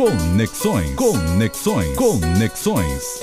Conexões. Conexões. Conexões.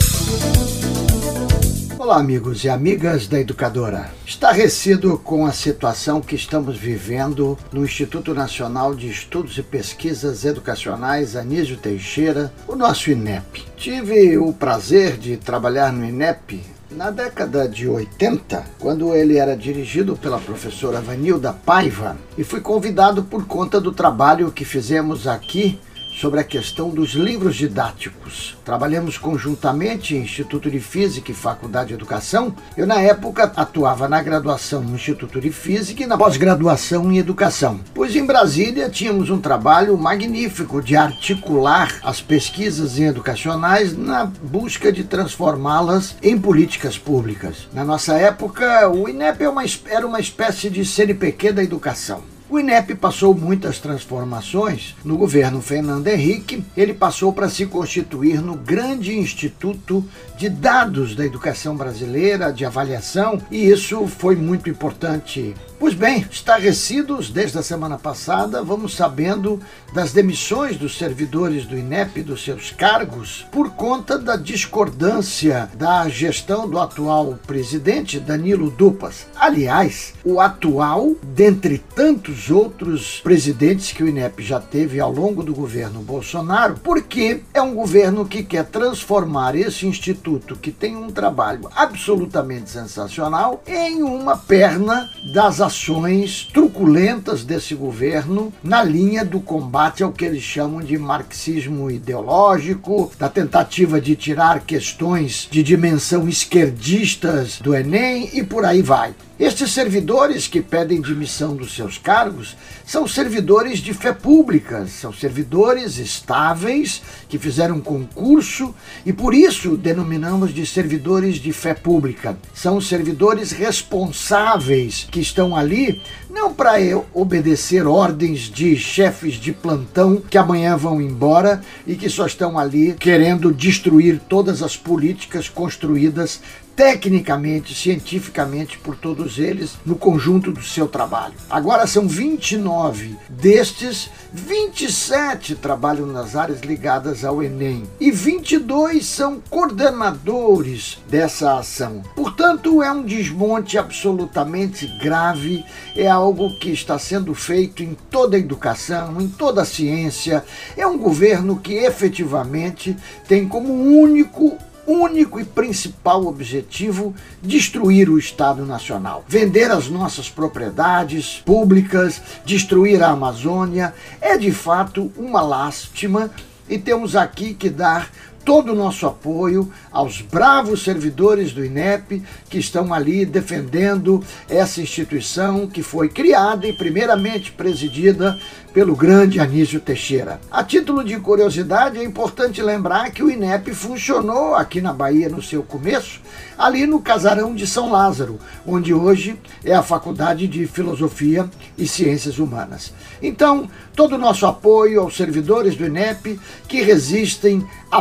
Olá, amigos e amigas da Educadora. Estarrecido com a situação que estamos vivendo no Instituto Nacional de Estudos e Pesquisas Educacionais Anísio Teixeira, o nosso INEP. Tive o prazer de trabalhar no INEP na década de 80, quando ele era dirigido pela professora Vanilda Paiva, e fui convidado por conta do trabalho que fizemos aqui sobre a questão dos livros didáticos. Trabalhamos conjuntamente em Instituto de Física e Faculdade de Educação. Eu, na época, atuava na graduação no Instituto de Física e na pós-graduação em Educação. Pois em Brasília tínhamos um trabalho magnífico de articular as pesquisas educacionais na busca de transformá-las em políticas públicas. Na nossa época, o INEP é era uma espécie de CNPq da educação. O INEP passou muitas transformações. No governo Fernando Henrique, ele passou para se constituir no grande Instituto de Dados da Educação Brasileira, de avaliação, e isso foi muito importante Pois bem, estarrecidos desde a semana passada, vamos sabendo das demissões dos servidores do INEP dos seus cargos por conta da discordância da gestão do atual presidente Danilo Dupas. Aliás, o atual, dentre tantos outros presidentes que o INEP já teve ao longo do governo Bolsonaro, porque é um governo que quer transformar esse instituto, que tem um trabalho absolutamente sensacional, em uma perna das ações truculentas desse governo na linha do combate ao que eles chamam de marxismo ideológico, da tentativa de tirar questões de dimensão esquerdistas do Enem e por aí vai. Estes servidores que pedem demissão dos seus cargos são servidores de fé pública, são servidores estáveis que fizeram concurso e por isso denominamos de servidores de fé pública. São servidores responsáveis que estão ali não para obedecer ordens de chefes de plantão que amanhã vão embora e que só estão ali querendo destruir todas as políticas construídas tecnicamente, cientificamente por todos eles no conjunto do seu trabalho. Agora são 29 destes, 27 trabalham nas áreas ligadas ao Enem e 22 são coordenadores dessa ação. Portanto, é um desmonte absolutamente grave, é algo que está sendo feito em toda a educação, em toda a ciência. É um governo que efetivamente tem como único único e principal objetivo destruir o Estado Nacional, vender as nossas propriedades públicas, destruir a Amazônia. É de fato uma lástima e temos aqui que dar todo o nosso apoio aos bravos servidores do INEP que estão ali defendendo essa instituição que foi criada e primeiramente presidida pelo grande Anísio Teixeira. A título de curiosidade, é importante lembrar que o INEP funcionou aqui na Bahia no seu começo, ali no casarão de São Lázaro, onde hoje é a Faculdade de Filosofia e Ciências Humanas. Então, todo o nosso apoio aos servidores do INEP que resistem à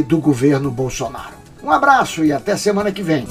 do governo Bolsonaro. Um abraço e até semana que vem.